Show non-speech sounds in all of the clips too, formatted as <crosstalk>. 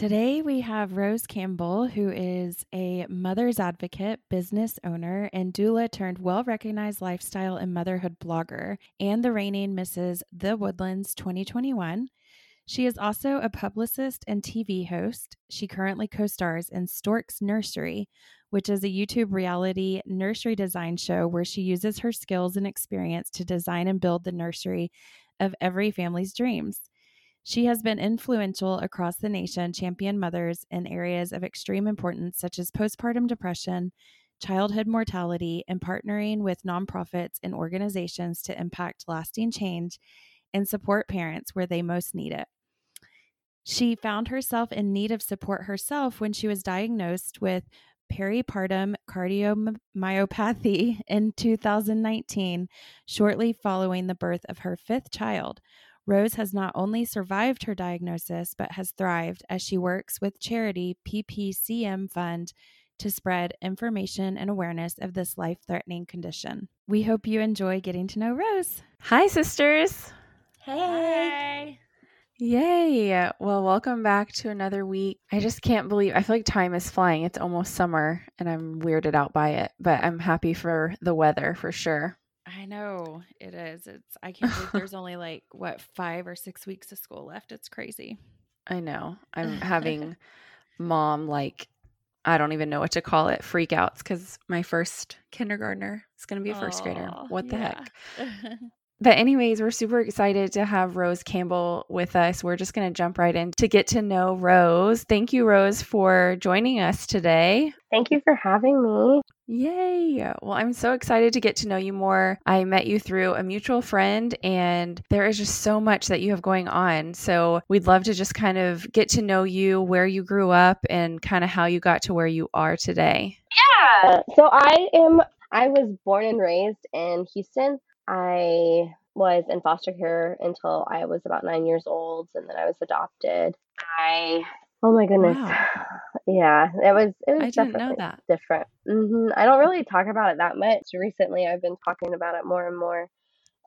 Today we have Rose Campbell, who is a mother's advocate, business owner, and doula turned well recognized lifestyle and motherhood blogger, and the reigning Mrs. The Woodlands 2021. She is also a publicist and TV host. She currently co stars in Stork's Nursery, which is a YouTube reality nursery design show where she uses her skills and experience to design and build the nursery of every family's dreams. She has been influential across the nation, champion mothers in areas of extreme importance such as postpartum depression, childhood mortality, and partnering with nonprofits and organizations to impact lasting change and support parents where they most need it. She found herself in need of support herself when she was diagnosed with peripartum cardiomyopathy in 2019, shortly following the birth of her fifth child. Rose has not only survived her diagnosis, but has thrived as she works with charity PPCM Fund to spread information and awareness of this life threatening condition. We hope you enjoy getting to know Rose. Hi, sisters. Hey. Yay. Well, welcome back to another week. I just can't believe I feel like time is flying. It's almost summer and I'm weirded out by it, but I'm happy for the weather for sure. I know it is. It's I can't believe there's only like what five or six weeks of school left. It's crazy. I know. I'm having <laughs> mom like I don't even know what to call it freakouts because my first kindergartner is going to be a first grader. What the yeah. heck? <laughs> But, anyways, we're super excited to have Rose Campbell with us. We're just going to jump right in to get to know Rose. Thank you, Rose, for joining us today. Thank you for having me. Yay. Well, I'm so excited to get to know you more. I met you through a mutual friend, and there is just so much that you have going on. So, we'd love to just kind of get to know you, where you grew up, and kind of how you got to where you are today. Yeah. So, I am, I was born and raised in Houston. I was in foster care until I was about nine years old, and then I was adopted. I oh my goodness, wow. <sighs> yeah, it was it was I didn't know that different. Mm-hmm. I don't really talk about it that much. Recently, I've been talking about it more and more.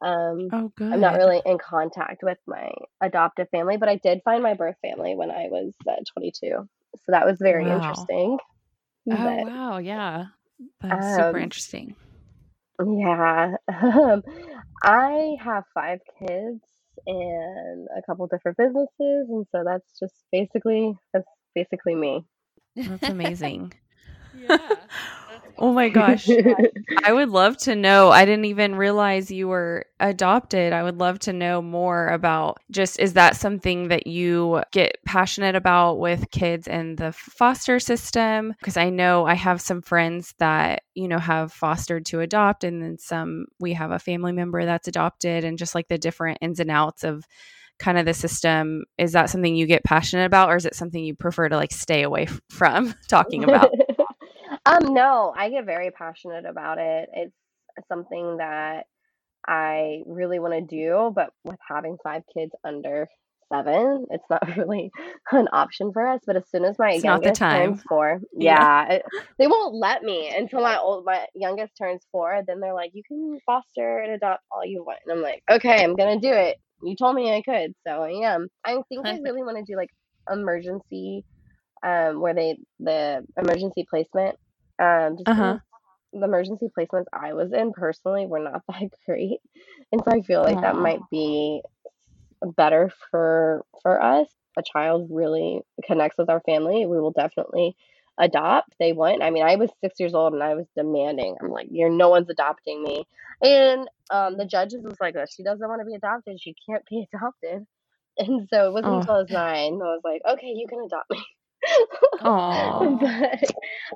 Um, oh, good. I'm not really in contact with my adoptive family, but I did find my birth family when I was uh, 22, so that was very wow. interesting. Oh but, wow, yeah, that's um, super interesting. Yeah. <laughs> Um, I have five kids and a couple different businesses, and so that's just basically that's basically me. That's amazing. <laughs> yeah. <laughs> Oh my gosh. <laughs> I would love to know. I didn't even realize you were adopted. I would love to know more about just is that something that you get passionate about with kids in the foster system? Because I know I have some friends that, you know, have fostered to adopt, and then some we have a family member that's adopted, and just like the different ins and outs of kind of the system is that something you get passionate about or is it something you prefer to like stay away from <laughs> talking about <laughs> Um, no, I get very passionate about it. It's something that I really want to do, but with having five kids under seven, it's not <laughs> really an option for us. But as soon as my it's youngest turns four, yeah, yeah. It, they won't let me until my old my youngest turns four. Then they're like, you can foster and adopt all you want, and I'm like, okay, I'm gonna do it. You told me I could, so I am. I think I really want to do like emergency, um, where they the emergency placement just uh-huh. the emergency placements I was in personally were not <laughs> that great, and so I feel like Aww. that might be better for for us. A child really connects with our family. We will definitely adopt. They want. I mean, I was six years old and I was demanding. I'm like, you're no one's adopting me. And um, the judges was like, oh, she doesn't want to be adopted. She can't be <laughs> adopted. And so it wasn't oh. until I was nine. I was like, okay, you can adopt me. <laughs> but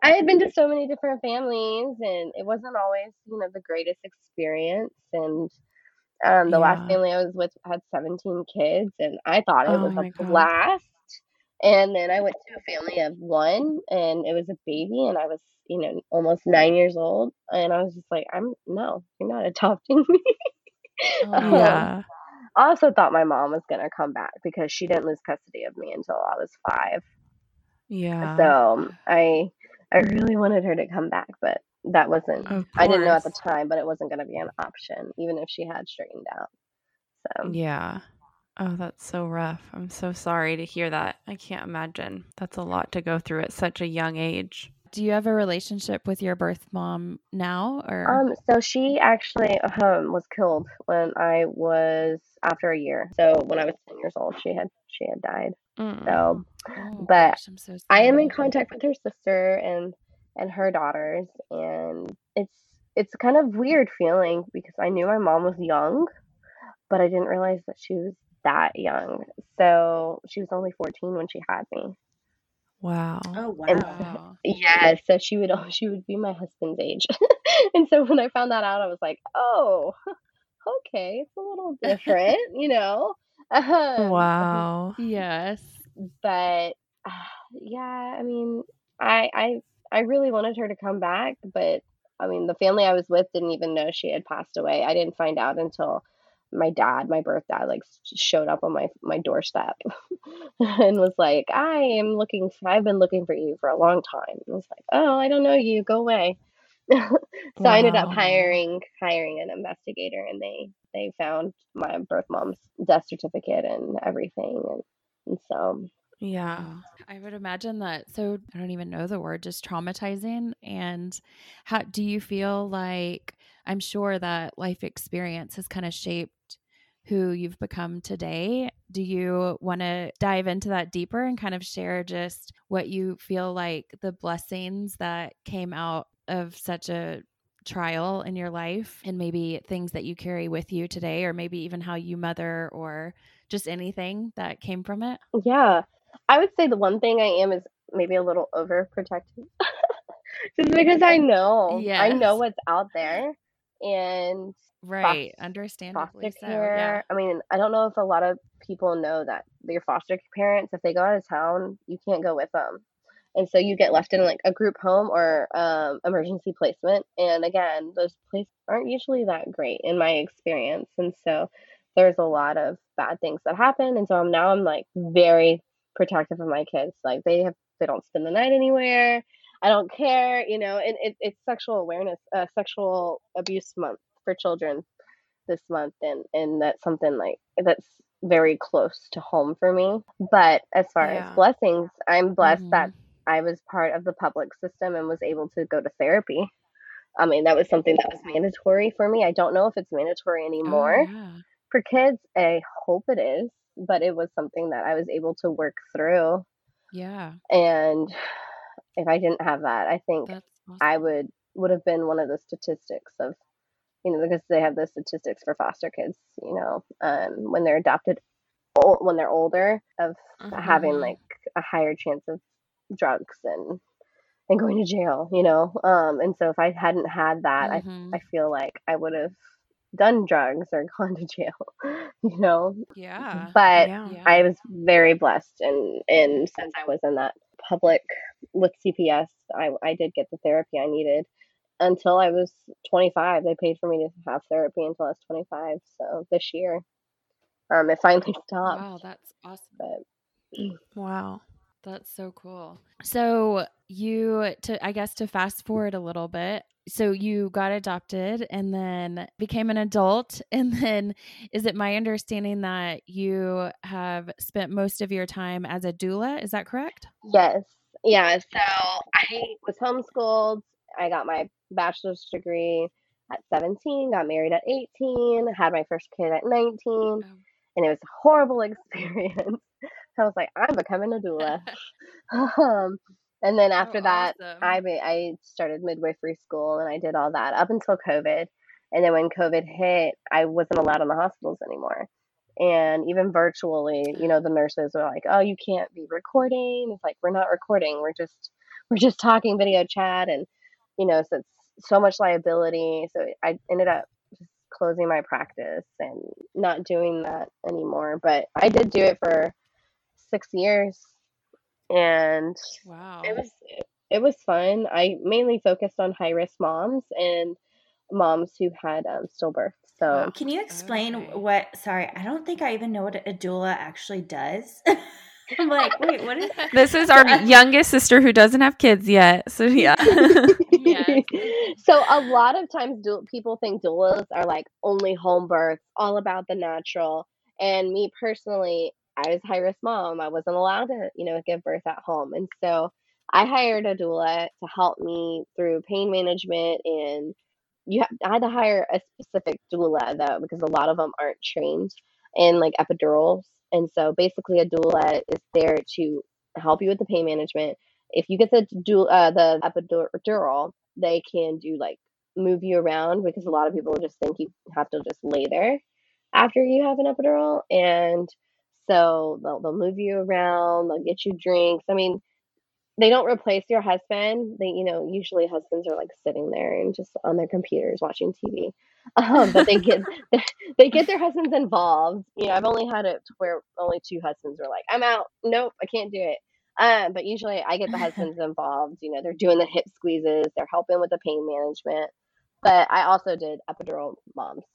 I had been to so many different families, and it wasn't always, you know, the greatest experience. And um, the yeah. last family I was with had 17 kids, and I thought it oh was a blast. And then I went to a family of one, and it was a baby, and I was you know, almost nine years old. And I was just like, I'm no, you're not adopting me. <laughs> Oh, Um, yeah. I also thought my mom was going to come back because she didn't lose custody of me until I was five. Yeah. So I I mm-hmm. really wanted her to come back, but that wasn't. I didn't know at the time, but it wasn't going to be an option, even if she had straightened out. So Yeah. Oh, that's so rough. I'm so sorry to hear that. I can't imagine. That's a lot to go through at such a young age. Do you have a relationship with your birth mom now or Um, so she actually um was killed when I was after a year. So when I was ten years old, she had she had died. Mm. So, Oh but gosh, I'm so I am in contact with her sister and and her daughters, and it's it's kind of weird feeling because I knew my mom was young, but I didn't realize that she was that young. So she was only fourteen when she had me. Wow. Oh And wow. Wow. <laughs> yeah, so she would she would be my husband's age. <laughs> and so when I found that out, I was like, oh, <laughs> okay, it's a little different, you know. Um, Wow. Yes. but uh, yeah, I mean, I I I really wanted her to come back, but I mean, the family I was with didn't even know she had passed away. I didn't find out until my dad, my birth dad, like showed up on my my doorstep <laughs> and was like, "I am looking. For, I've been looking for you for a long time." I was like, "Oh, I don't know you. Go away." <laughs> so I ended up hiring hiring an investigator, and they they found my birth mom's death certificate and everything, and and so Yeah. I would imagine that. So I don't even know the word, just traumatizing. And how do you feel like? I'm sure that life experience has kind of shaped who you've become today. Do you want to dive into that deeper and kind of share just what you feel like the blessings that came out of such a trial in your life and maybe things that you carry with you today or maybe even how you mother or just anything that came from it? Yeah. I would say the one thing I am is maybe a little overprotective. <laughs> Just because I know, I know what's out there and Right. foster Understandably foster so. Yeah. care. I mean, I don't know if a lot of people know that your foster parents, if they go out of town, you can't go with them. And so you get left in like a group home or um, emergency placement. And again, those places aren't usually that great in my experience. And so there's a lot of bad things that happen. And so I'm now I'm like very protective of my kids. Like they have they don't spend the night anywhere. I don't care, you know. And it, it's sexual awareness, uh, sexual abuse month for children this month, and and that's something like that's very close to home for me. But as far as blessings, I'm blessed that Mhm. I was part of the public system and was able to go to therapy. I mean, that was something that was mandatory for me. I don't know if it's mandatory Oh, anymore yeah. for kids. I hope it is, but it was something that I was able to work through. Yeah. And if I didn't have that, I think That's I would would have been one of the statistics of you know because they have the statistics for foster kids you know um, when they're adopted ol- when they're older of having Mhm. like a higher chance of drugs and and going to jail you know um and so if i hadn't had that i Mhm. i feel like i would have done drugs or <laughs> gone to jail you know Yeah. but. Yeah. I was very blessed, and and since I was in that public with CPS, I I did get the therapy I needed until I was 25. They paid for me to have therapy until I was 25. So this year, um, it finally <laughs> stopped. Wow, that's awesome. But <clears throat> Wow. That's so cool. So you to I guess to fast forward a little bit. So you got adopted and then became an adult <laughs> and then is it my understanding that you have spent most of your time as a doula? Is that correct? yes, yeah. So I was homeschooled. I got my bachelor's degree at 17. Got married at 18. Had my first kid at 19. Oh. and it was a horrible <laughs> experience. I was like, I'm becoming a doula. <laughs> um, and then after oh, that, awesome. I I started midwifery school and I did all that up until COVID. And then when COVID hit, I wasn't allowed in the hospitals anymore. And even virtually, you know, the nurses were like, "Oh, you can't be recording." It's like we're not recording. We're just we're just talking video chat, and you know, so it's so much liability. So I ended up just closing my practice and not doing that anymore. But I did do it for six years, and Wow. it was it was fun. I mainly focused on high risk moms and moms who had um, stillbirth. So, can you explain okay. what? Sorry, I don't think I even know what a doula actually does. <laughs> <laughs> I'm like, wait, what is that? This is our <laughs> youngest sister who doesn't have kids yet. So <laughs> yeah. yeah. So a lot of times do- people think doulas are like only home births, all about the natural. And me personally, I was high risk mom. I wasn't allowed to, you know, give birth at home. And so I hired a doula to help me through pain management and you have, I had to hire a specific doula though because a lot of them aren't trained in like epidurals and so basically, a doula is there to help you with the pain management. If you get the dual, uh, the epidural, they can do like move you around because a lot of people just think you have to just lay there after you have an epidural, and so they'll they'll move you around, they'll get you drinks. I mean, they don't replace your husband. They, you know, usually husbands are like sitting there and just on their computers watching TV. <laughs> Um, but they get <laughs> they get their husbands involved. You know, I've only had it where only two husbands were like, "I'm out. Nope, I can't do it." Um, but usually I get the <laughs> husbands involved. You know, they're doing the hip squeezes, they're helping with the pain management. But I also did epidural moms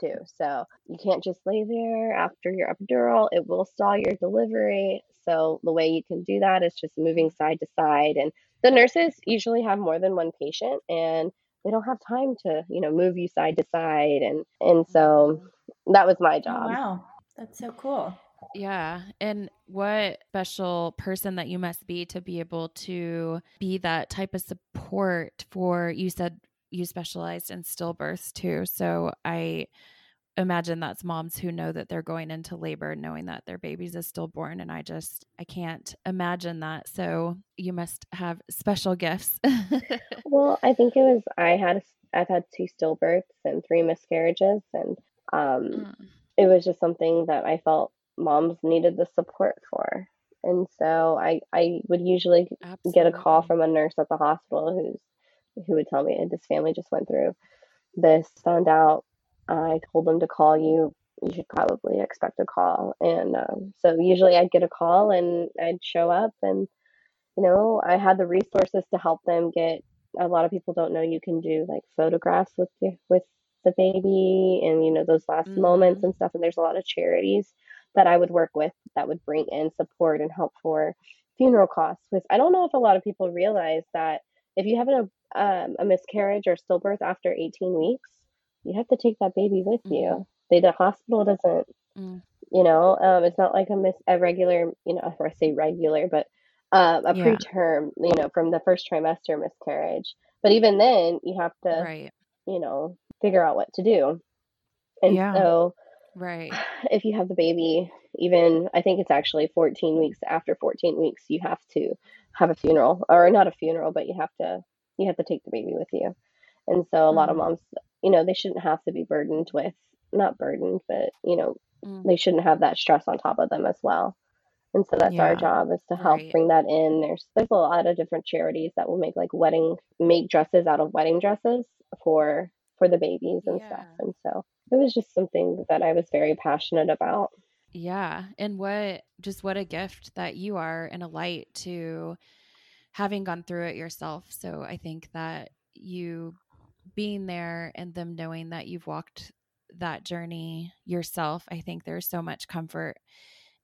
too. So you can't just lay there after your epidural. It will stall your delivery. So the way you can do that is just moving side to side. And the nurses usually have more than one patient and they don't have time to, you know, move you side to side. And and so mm-hmm. that was my oh, job. Oh, wow. That's so cool. Yeah. And what special person that you must be to be able to be that type of support for you said you specialized in stillbirths too. So I imagine that's moms who know that they're going into labor knowing that their baby's is stillborn and i just i can't imagine that so you must have special gifts <laughs> well i think it was i had i've had two stillbirths and three miscarriages and um, mm. it was just something that i felt moms needed the support for and so i i would usually Absolutely. get a call from a nurse at the hospital who's who would tell me this family just went through this found out I told them to call you. You should probably expect a call. And um, so usually I'd get a call and I'd show up and, you know, I had the resources to help them get. A lot of people don't know you can do like photographs with the, with the baby and you know those last mm-hmm. moments and stuff. And there's a lot of charities that I would work with that would bring in support and help for funeral costs. Because I don't know if a lot of people realize that if you have a um, a miscarriage or stillbirth after 18 weeks, you have to take that baby with mm-hmm. you. They, the hospital doesn't, mm. you know, um, it's not like a miss a regular, you know, or I say regular, but um, a yeah. preterm, you know, from the first trimester miscarriage. But even then, you have to, right. you know, figure out what to do. And yeah. so, right, <sighs> if you have the baby, even I think it's actually 14 weeks after 14 weeks, you have to have a funeral, or not a funeral, but you have to you have to take the baby with you. And so a mm-hmm. lot of mm. moms you know, they shouldn't have to be burdened with, not burdened, but, you know, mm. they shouldn't have that stress on top of them as well. And so that's yeah, our job is to help right. bring that in. There's there's a lot of different charities that will make like wedding make dresses out of wedding dresses for for the babies and yeah. stuff. And so it was just something that I was very passionate about. Yeah. And what just what a gift that you are and a light to having gone through it yourself. So I think that you being there and them knowing that you've walked that journey yourself, I think there's so much comfort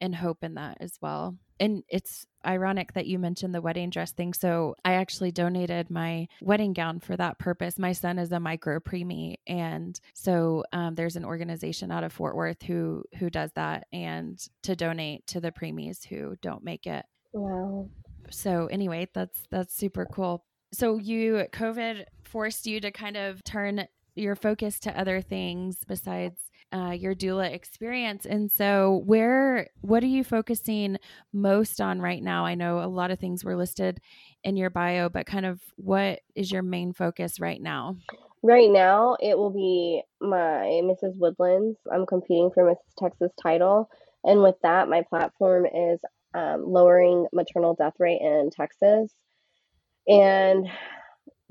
and hope in that as well. And it's ironic that you mentioned the wedding dress thing. So I actually donated my wedding gown for that purpose. My son is a micro preemie, and so um, there's an organization out of Fort Worth who who does that, and to donate to the preemies who don't make it. Wow. So anyway, that's that's super cool so you covid forced you to kind of turn your focus to other things besides uh, your doula experience. And so where what are you focusing most on right now? I know a lot of things were listed in your bio but kind of what is your main focus right now? Right now it will be my mrs woodlands. I'm competing for mrs texas title. And with that my platform is um, lowering maternal death rate in texas and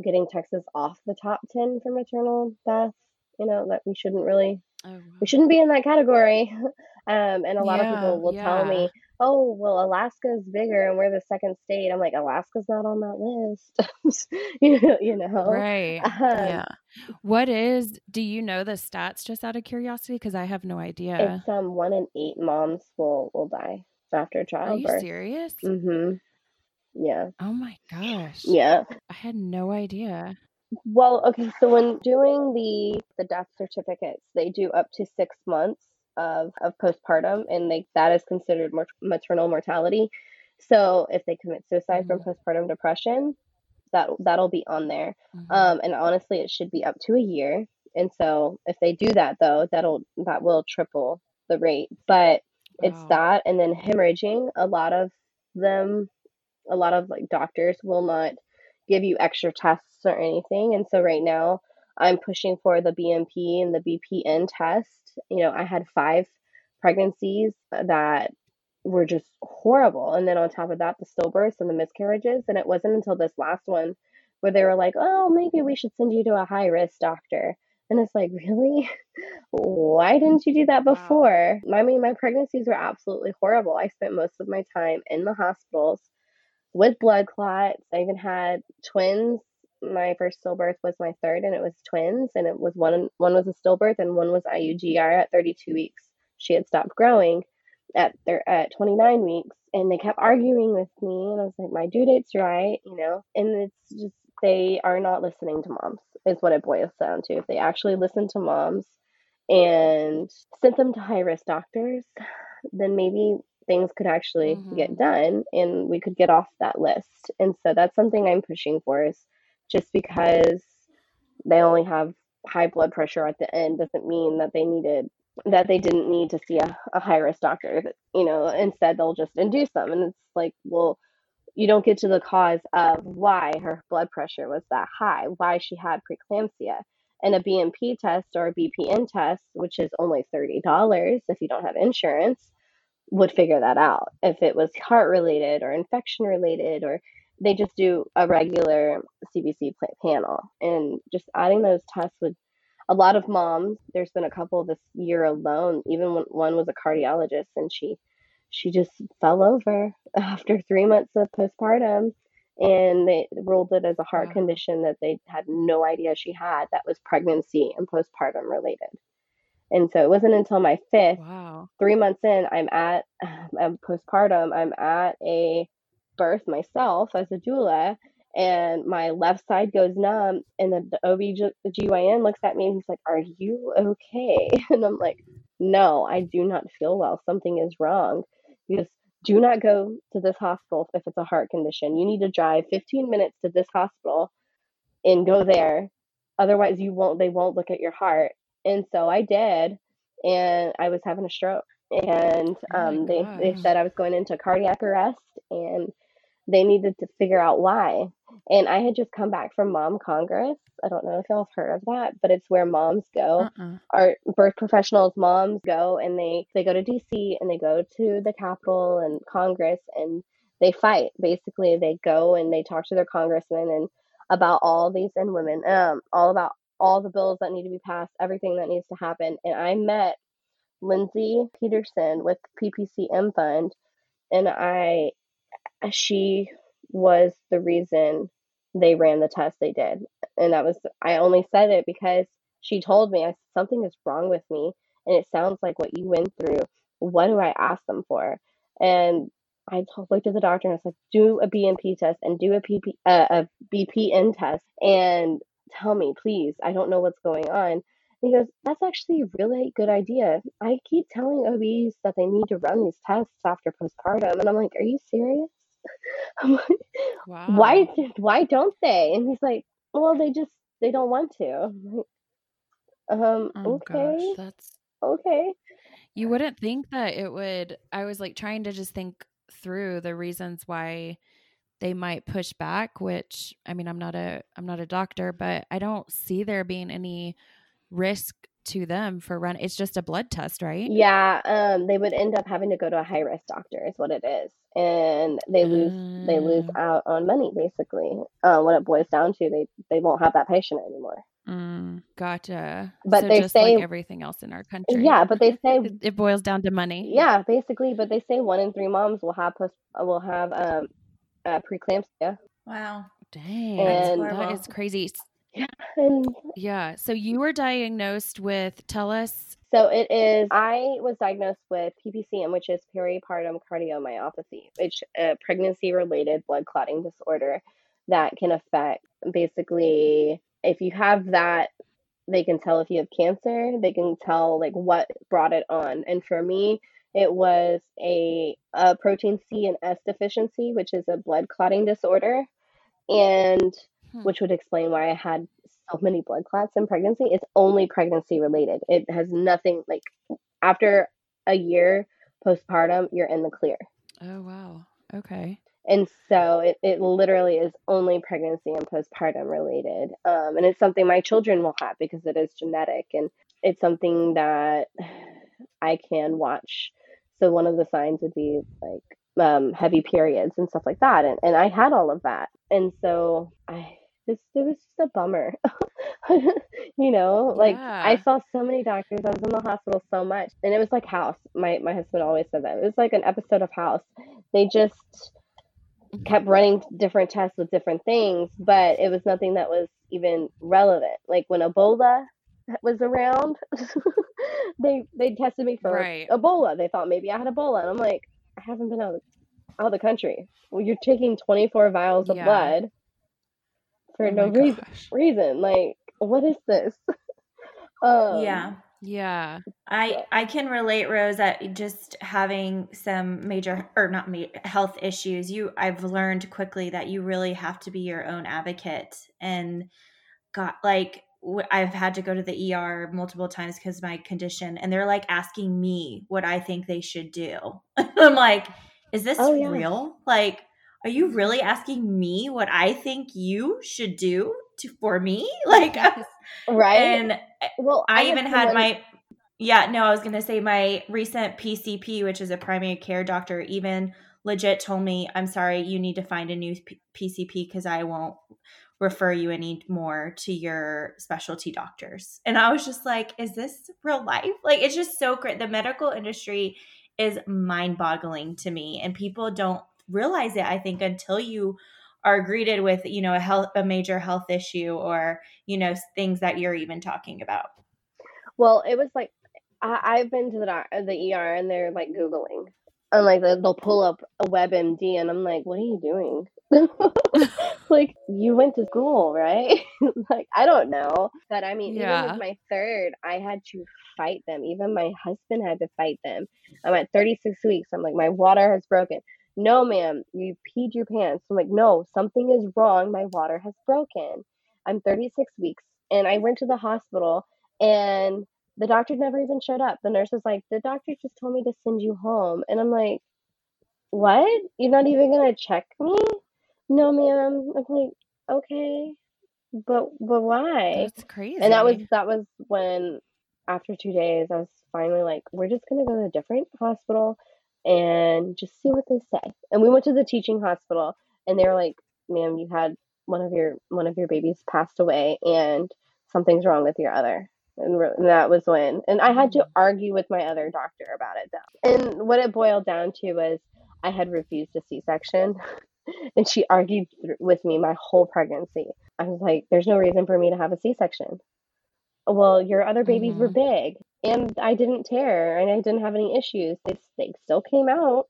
getting Texas off the top 10 for maternal death, you know, that we shouldn't really, oh, wow. we shouldn't be in that category. <laughs> Um, and a lot yeah, of people will yeah. tell me, oh, well, Alaska's bigger and we're the second state. I'm like, Alaska's not on that list. <laughs> you, know, you know? Right. Um, yeah. What is, do you know the stats just out of curiosity? Because I have no idea. It's um one in eight moms will will die after Are you childbirth. serious? Mm-hmm. Yeah. Oh my gosh. Yeah. I had no idea. Well, okay, so when doing the the death certificates, they do up to six months of of postpartum, and they that is considered maternal mortality. So if they commit suicide from postpartum depression, that that'll be on there. Mhm. Um, and honestly, it should be up to a year. And so if they do that though, that'll that will triple the rate. But it's Wow. that, and then hemorrhaging. A lot of them, a lot of like doctors will not give you extra tests or anything. And so right now, I'm pushing for the BMP and the BPN test. You know, I had five pregnancies that were just horrible. And then on top of that, the stillbirths and the miscarriages. And it wasn't until this last one where they were like, oh, maybe we should send you to a high risk doctor. And it's like, really? <laughs> Why didn't you do that Wow. before? I mean, my pregnancies were absolutely horrible. I spent most of my time in the hospitals with blood clots. I even had twins. My first stillbirth was my third, and it was twins, and it was one one was a stillbirth and one was IUGR at 32 weeks. She had stopped growing at their at 29 weeks, and they kept arguing with me, and I was like, my due date's right, you know, and it's just they are not listening to moms is what it boils down to. If they actually listen to moms and sent them to high risk doctors, then maybe things could actually Mhm. get done and we could get off that list. And so that's something I'm pushing for is just because they only have high blood pressure at the end doesn't mean that they needed that they didn't need to see a, a high risk doctor. That, you know, instead they'll just induce them. And it's like, well, you don't get to the cause of why her blood pressure was that high, why she had preeclampsia. And a BMP test or a BPN test, which is only $30 if you don't have insurance, would figure that out. If it was heart related or infection related, or they just do a regular CBC panel. And just adding those tests would, a lot of moms, there's been a couple this year alone, even when one was a cardiologist and she she just fell over after three months of postpartum and they ruled it as a heart Wow. condition that they had no idea she had that was pregnancy and postpartum related and so it wasn't until my fifth Wow. three months in i'm at <sighs> um, postpartum i'm at a birth myself as a doula and my left side goes numb and then the OBGYN looks at me and he's like are you okay? <laughs> And i'm like no i do not feel well. Something is wrong. He goes do not go to this hospital if it's a heart condition. You need to drive 15 minutes to this hospital and go there. Otherwise you won't they won't look at your heart and so i did and i was having a stroke and Oh um, they, they gosh. said i was going into cardiac arrest and they needed to figure out why and i had just come back from mom congress i don't know if y'all have heard of that but it's where moms go Uh-uh. our birth professionals moms go and they they go to DC and they go to the Capitol and Congress and they fight basically they go and they talk to their congressmen and about all these and women um all about all the bills that need to be passed everything that needs to happen and I met Lindsay Peterson with PPCM fund and I she was the reason they ran the test they did and that was I only said it because she told me I something is wrong with me and it sounds like what you went through. What do I ask them for? And I looked at the doctor and I was like, do a BNP test and do a PP uh, a BPN test and tell me, please. I don't know what's going on. And he goes, that's actually a really good idea. I keep telling OBs that they need to run these tests after postpartum, and I'm like, are you serious? <laughs> I'm like, Wow. why <laughs> why don't they and he's like well they just they don't want to like, um Oh okay gosh, that's okay you wouldn't think that it would. I was like trying to just think through the reasons why they might push back, which I mean, I'm not a I'm not a doctor, but I don't see there being any risk to them for run. It's just a blood test, right? yeah um they would end up having to go to a high risk doctor is what it is and they lose they lose Mm. out on money basically uh, what it boils down to they they won't have that patient anymore Mm, gotcha. But so they just say- like everything else in our country. Yeah, but they say It, <laughs> it boils down to money. yeah, basically, but they say one in three moms will have post will have um uh, preeclampsia. Wow. Dang. And- that horrible. is crazy. And Yeah. So you were diagnosed with, tell us. so it is. I was diagnosed with PPCM, which is peripartum cardiomyopathy, which a pregnancy related blood clotting disorder that can affect basically if you have that they can tell if you have cancer they can tell like what brought it on and for me it was a, a protein c and s deficiency which is a blood clotting disorder and Hmm. which would explain why i had so many blood clots in pregnancy it's only pregnancy related it has nothing like after a year postpartum you're in the clear Oh, wow. Okay. and so it, it literally is only pregnancy and postpartum related. Um, and it's something my children will have because it is genetic and it's something that I can watch. So one of the signs would be like um, heavy periods and stuff like that. And, and I had all of that. And so I, this, it was just a bummer. <laughs> you know, like I saw so many doctors. I was in the hospital so much. And it was like House. My, my husband always said that. It was like an episode of House. They just, kept running different tests with different things, but it was nothing that was even relevant. Like when Ebola was around, <laughs> they they tested me for Right. Ebola. They thought maybe I had Ebola, and I'm like, I haven't been out of, out of the country. Well, you're taking 24 vials of Yeah. blood for Oh no my reason. like what is this? <laughs> um, yeah. Yeah. I I can relate, Rose, that just having some major or not ma- health issues. You, I've learned quickly that you really have to be your own advocate, and got like w- I've had to go to the ER multiple times because my condition, and they're like asking me what I think they should do. <laughs> I'm like, is this Oh, yeah. real? Like, are you really asking me what I think you should do to for me? <laughs> Like, right. and well, I, had even had someone- my yeah, no, I was gonna say my recent PCP, which is a primary care doctor, even legit told me, "I'm sorry, you need to find a new P- PCP because I won't refer you any more to your specialty doctors." And I was just like, "Is this real life? Like, it's just so great. The medical industry is mind-boggling to me, and people don't realize it. I think until you are greeted with, you know, a health, a major health issue, or you know, things that you're even talking about." Well, it was like I, I've been to the uh, the ER and they're like googling, and like they'll pull up a WebMD, and I'm like, what are you doing? <laughs> like you went to school, right? <laughs> like I don't know, but I mean, even Yeah. with my third, I had to fight them. Even my husband had to fight them. I'm at 36 weeks. I'm like, my water has broken. No, ma'am, you peed your pants. I'm like, no, something is wrong. My water has broken. I'm 36 weeks, and I went to the hospital and the doctor never even showed up. The nurse was like, The doctor just told me to send you home. And I'm like, What? You're not even gonna check me? No, ma'am. I'm like, Okay. But but why? That's crazy. And that was that was when after two days I was finally like, We're just gonna go to a different hospital and just see what they say. And we went to the teaching hospital and they were like, Ma'am, you had one of your one of your babies passed away and something's wrong with your other and, re- that was when and i had to mm-hmm. argue with my other doctor about it though and what it boiled down to was i had refused a c-section <laughs> and she argued thr- with me my whole pregnancy i was like there's no reason for me to have a c-section well your other babies were mm-hmm. big and i didn't tear and i didn't have any issues they, they still came out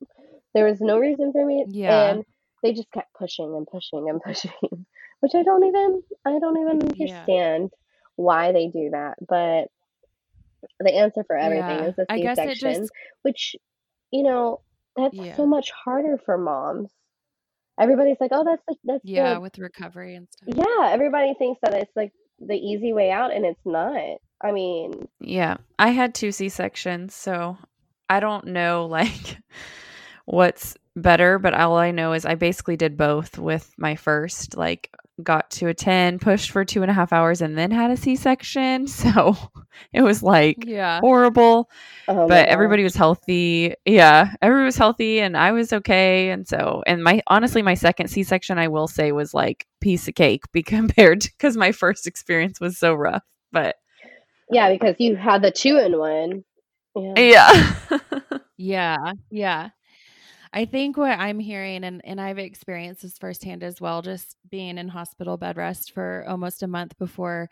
there was no reason for me Yeah. and they just kept pushing and pushing and <laughs> pushing which i don't even i don't even Yeah. understand why they do that but the answer for everything Yeah. is a it c-section just which you know that's Yeah. so much harder for moms everybody's like oh that's that's yeah, with recovery and stuff. yeah everybody thinks that it's like the easy way out and it's not i mean Yeah, I had two C sections, so I don't know <laughs> like what's better, but all I know is I basically did both with my first. Like, got to a ten, pushed for two and a half hours, and then had a C section. <laughs> So it was like Yeah. horrible, Oh but everybody was healthy. Yeah, everybody was healthy and I was okay. And so, and my honestly, my second C section, I will say, was like piece of cake be <laughs> compared because my first experience was so rough. But Yeah, because you had the two in one. Yeah. yeah. <laughs> Yeah, yeah. I think what I'm hearing, and, and I've experienced this firsthand as well, just being in hospital bed rest for almost a month before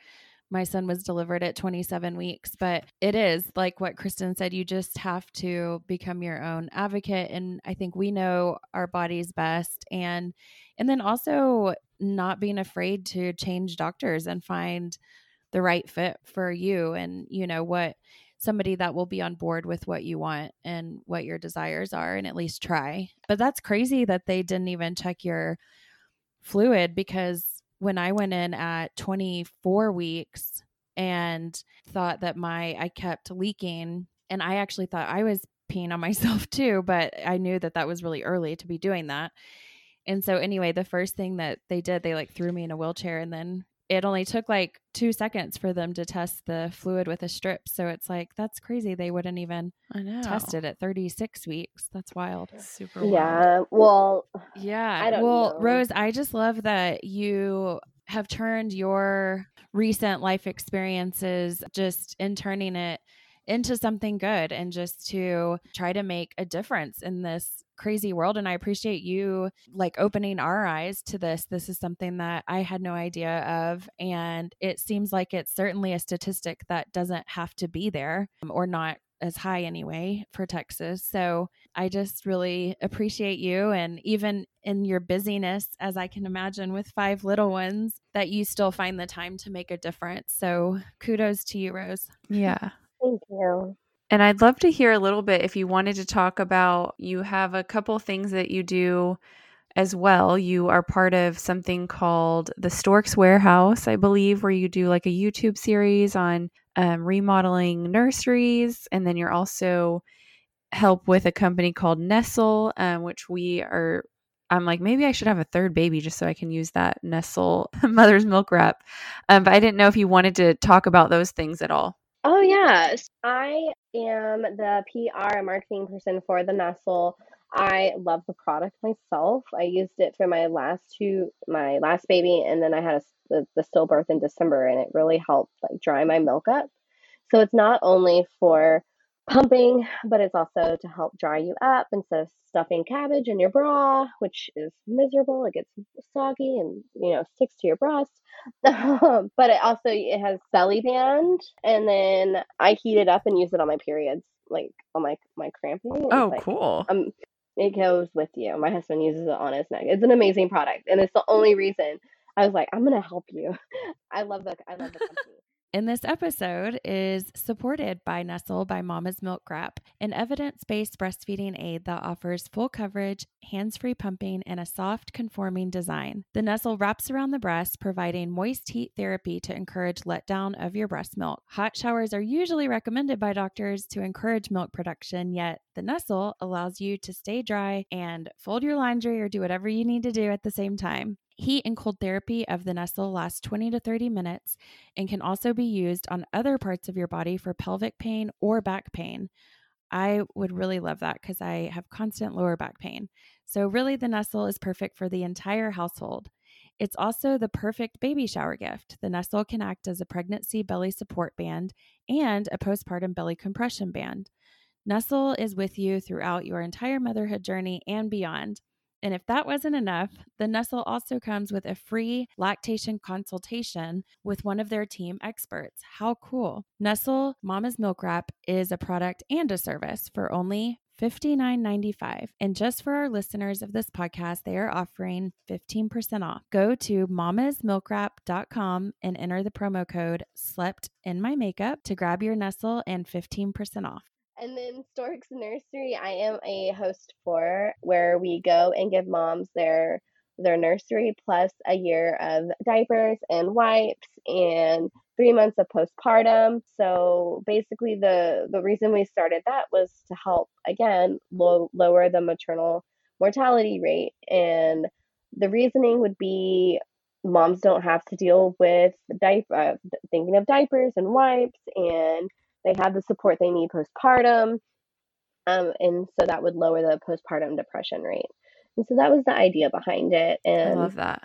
my son was delivered at 27 weeks. But it is like what Kristen said, you just have to become your own advocate. And I think we know our bodies best. And and then also not being afraid to change doctors and find the right fit for you and you know what somebody that will be on board with what you want and what your desires are and at least try. But that's crazy that they didn't even check your fluid because when I went in at 24 weeks and thought that my I kept leaking and I actually thought I was peeing on <laughs> myself too, but I knew that that was really early to be doing that. And so anyway, the first thing that they did, they like threw me in a wheelchair and then it only took like two seconds for them to test the fluid with a strip. So it's like, that's crazy. They wouldn't even I know. test it at 36 weeks. That's wild. Super wild. Yeah. Well, Yeah. I don't well, know. Rose, I just love that you have turned your recent life experiences just in turning it into something good and just to try to make a difference in this crazy world and I appreciate you like opening our eyes to this this is something that I had no idea of and it seems like it's certainly a statistic that doesn't have to be there um, or not as high anyway for Texas so I just really appreciate you and even in your busyness as I can imagine with five little ones that you still find the time to make a difference so kudos to you Rose Yeah. thank you. And I'd love to hear a little bit if you wanted to talk about you have a couple things that you do as well. You are part of something called the Storks Warehouse, I believe, where you do like a YouTube series on um, remodeling nurseries. And then you're also help with a company called Nestle, um, which we are. I'm like, maybe I should have a third baby just so I can use that Nestle <laughs> mother's milk wrap. Um, but I didn't know if you wanted to talk about those things at all. Oh, yes. I am the PR and marketing person for the Nestle. I love the product myself. I used it for my last two, my last baby, and then I had a, the, the stillbirth in December, and it really helped like dry my milk up. So it's not only for pumping, but it's also to help dry you up instead of stuffing cabbage in your bra, which is miserable. It gets soggy and you know sticks to your breast. <laughs> but it also it has belly band, and then I heat it up and use it on my periods, like on my my cramping. It's Oh, like, cool. um, it goes with you. My husband uses it on his neck. It's an amazing product, and it's the only reason I was like, I'm gonna help you. <laughs> I love the I love the company. And this episode is supported by Nestle by Mama's Milk Wrap, an evidence based breastfeeding aid that offers full coverage, hands free pumping, and a soft, conforming design. The Nestle wraps around the breast, providing moist heat therapy to encourage letdown of your breast milk. Hot showers are usually recommended by doctors to encourage milk production, yet the Nestle allows you to stay dry and fold your laundry or do whatever you need to do at the same time. Heat and cold therapy of the Nestle lasts 20 to 30 minutes and can also be used on other parts of your body for pelvic pain or back pain. I would really love that because I have constant lower back pain. So, really, the Nestle is perfect for the entire household. It's also the perfect baby shower gift. The Nestle can act as a pregnancy belly support band and a postpartum belly compression band. Nestle is with you throughout your entire motherhood journey and beyond. And if that wasn't enough, the Nestle also comes with a free lactation consultation with one of their team experts. How cool! Nestle Mama's Milk Wrap is a product and a service for only $59.95. And just for our listeners of this podcast, they are offering 15% off. Go to mamasmilkwrap.com and enter the promo code slept in my makeup to grab your Nestle and 15% off. And then Storks Nursery, I am a host for where we go and give moms their their nursery plus a year of diapers and wipes and three months of postpartum. So basically, the the reason we started that was to help again low, lower the maternal mortality rate. And the reasoning would be moms don't have to deal with diaper, uh, thinking of diapers and wipes, and they have the support they need postpartum. Um, and so that would lower the postpartum depression rate. And so that was the idea behind it. And I love that.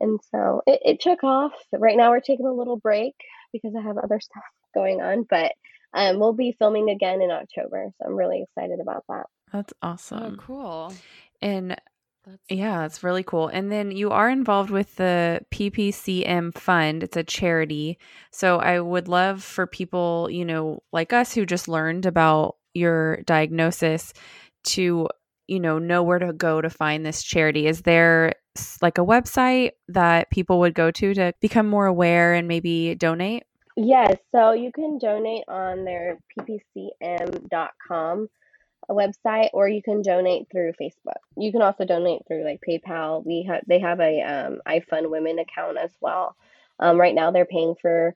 And so it, it took off. Right now we're taking a little break because I have other <laughs> stuff going on, but um, we'll be filming again in October. So I'm really excited about that. That's Oh, awesome. cool. And That's yeah, it's really cool. And then you are involved with the PPCM Fund. It's a charity. So I would love for people, you know, like us who just learned about your diagnosis to, you know, know where to go to find this charity. Is there like a website that people would go to to become more aware and maybe donate? Yes, so you can donate on their ppcm.com website or you can donate through Facebook. You can also donate through like PayPal. We have they have a um, I Fund Women account as well. Um, right now they're paying for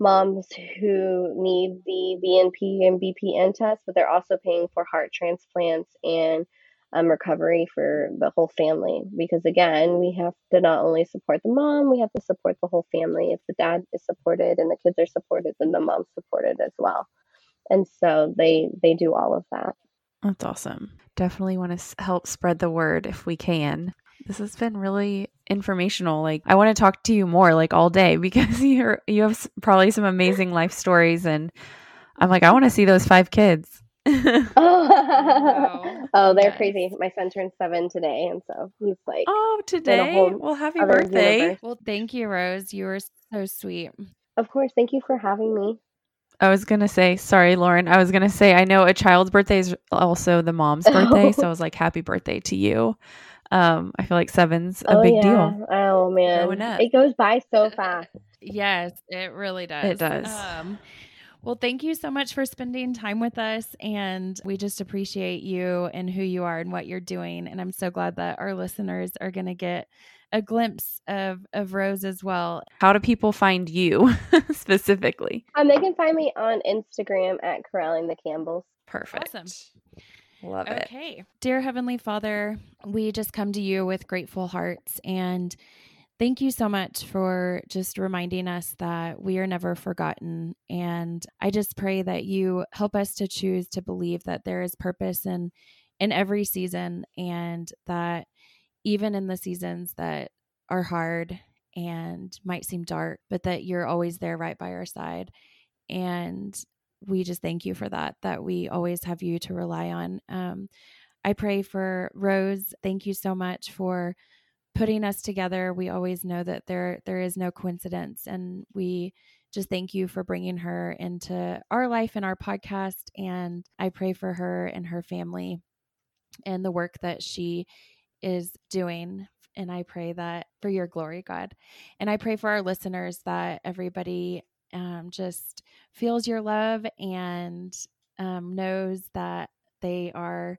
moms who need the BNP and BPN test, but they're also paying for heart transplants and um, recovery for the whole family. Because again, we have to not only support the mom, we have to support the whole family. If the dad is supported and the kids are supported, then the mom's supported as well. And so they they do all of that. That's awesome. Definitely want to help spread the word if we can. This has been really informational. Like I want to talk to you more like all day <laughs> because you're you have probably some amazing life stories and I'm like I want to see those five kids. <laughs> <laughs> Oh, oh, they're Yes. crazy. My son turned seven today, and so he's like, oh, today. Well, happy birthday. universe. Well, thank you, Rose. You were so sweet. of course, thank you for having me. I was going to say, sorry, Lauren. I was going to say I know a child's birthday is also the mom's <laughs> birthday, so I was like happy birthday to you. Um I feel like seven's a oh big yeah. deal. Oh man, it goes by so fast. Yes, it really does. It does. Um, well, thank you so much for spending time with us. And we just appreciate you and who you are and what you're doing. And I'm so glad that our listeners are going to get a glimpse of, of Rose as well. How do people find you <laughs> specifically? Um, they can find me on Instagram at corralling the Campbells. Perfect. Awesome. Love it. Okay. Dear Heavenly Father, we just come to you with grateful hearts and thank you so much for just reminding us that we are never forgotten. And I just pray that you help us to choose to believe that there is purpose in in every season and that even in the seasons that are hard and might seem dark, but that you're always there right by our side. And we just thank you for that, that we always have you to rely on. Um, I pray for Rose. Thank you so much for putting us together. We always know that there there is no coincidence, and we just thank you for bringing her into our life and our podcast. And I pray for her and her family and the work that she is doing. And I pray that for your glory, God. And I pray for our listeners that everybody um, just feels your love and um, knows that they are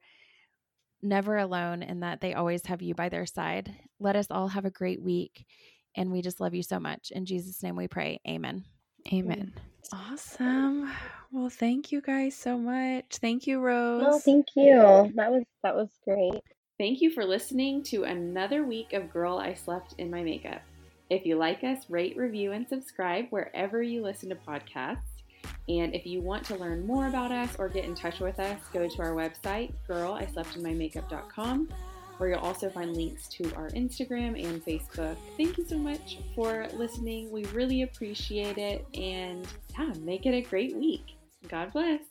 never alone and that they always have you by their side. Let us all have a great week. And we just love you so much. In Jesus' name we pray. Amen. Amen. Awesome. Well, thank you guys so much. Thank you, Rose. Oh, thank you. That was that was great. Thank you for listening to another week of Girl I Slept in My Makeup. If you like us, rate, review, and subscribe wherever you listen to podcasts. And if you want to learn more about us or get in touch with us, go to our website, girlisleptinmymakeup.com, where you'll also find links to our Instagram and Facebook. Thank you so much for listening. We really appreciate it. And yeah, make it a great week. God bless.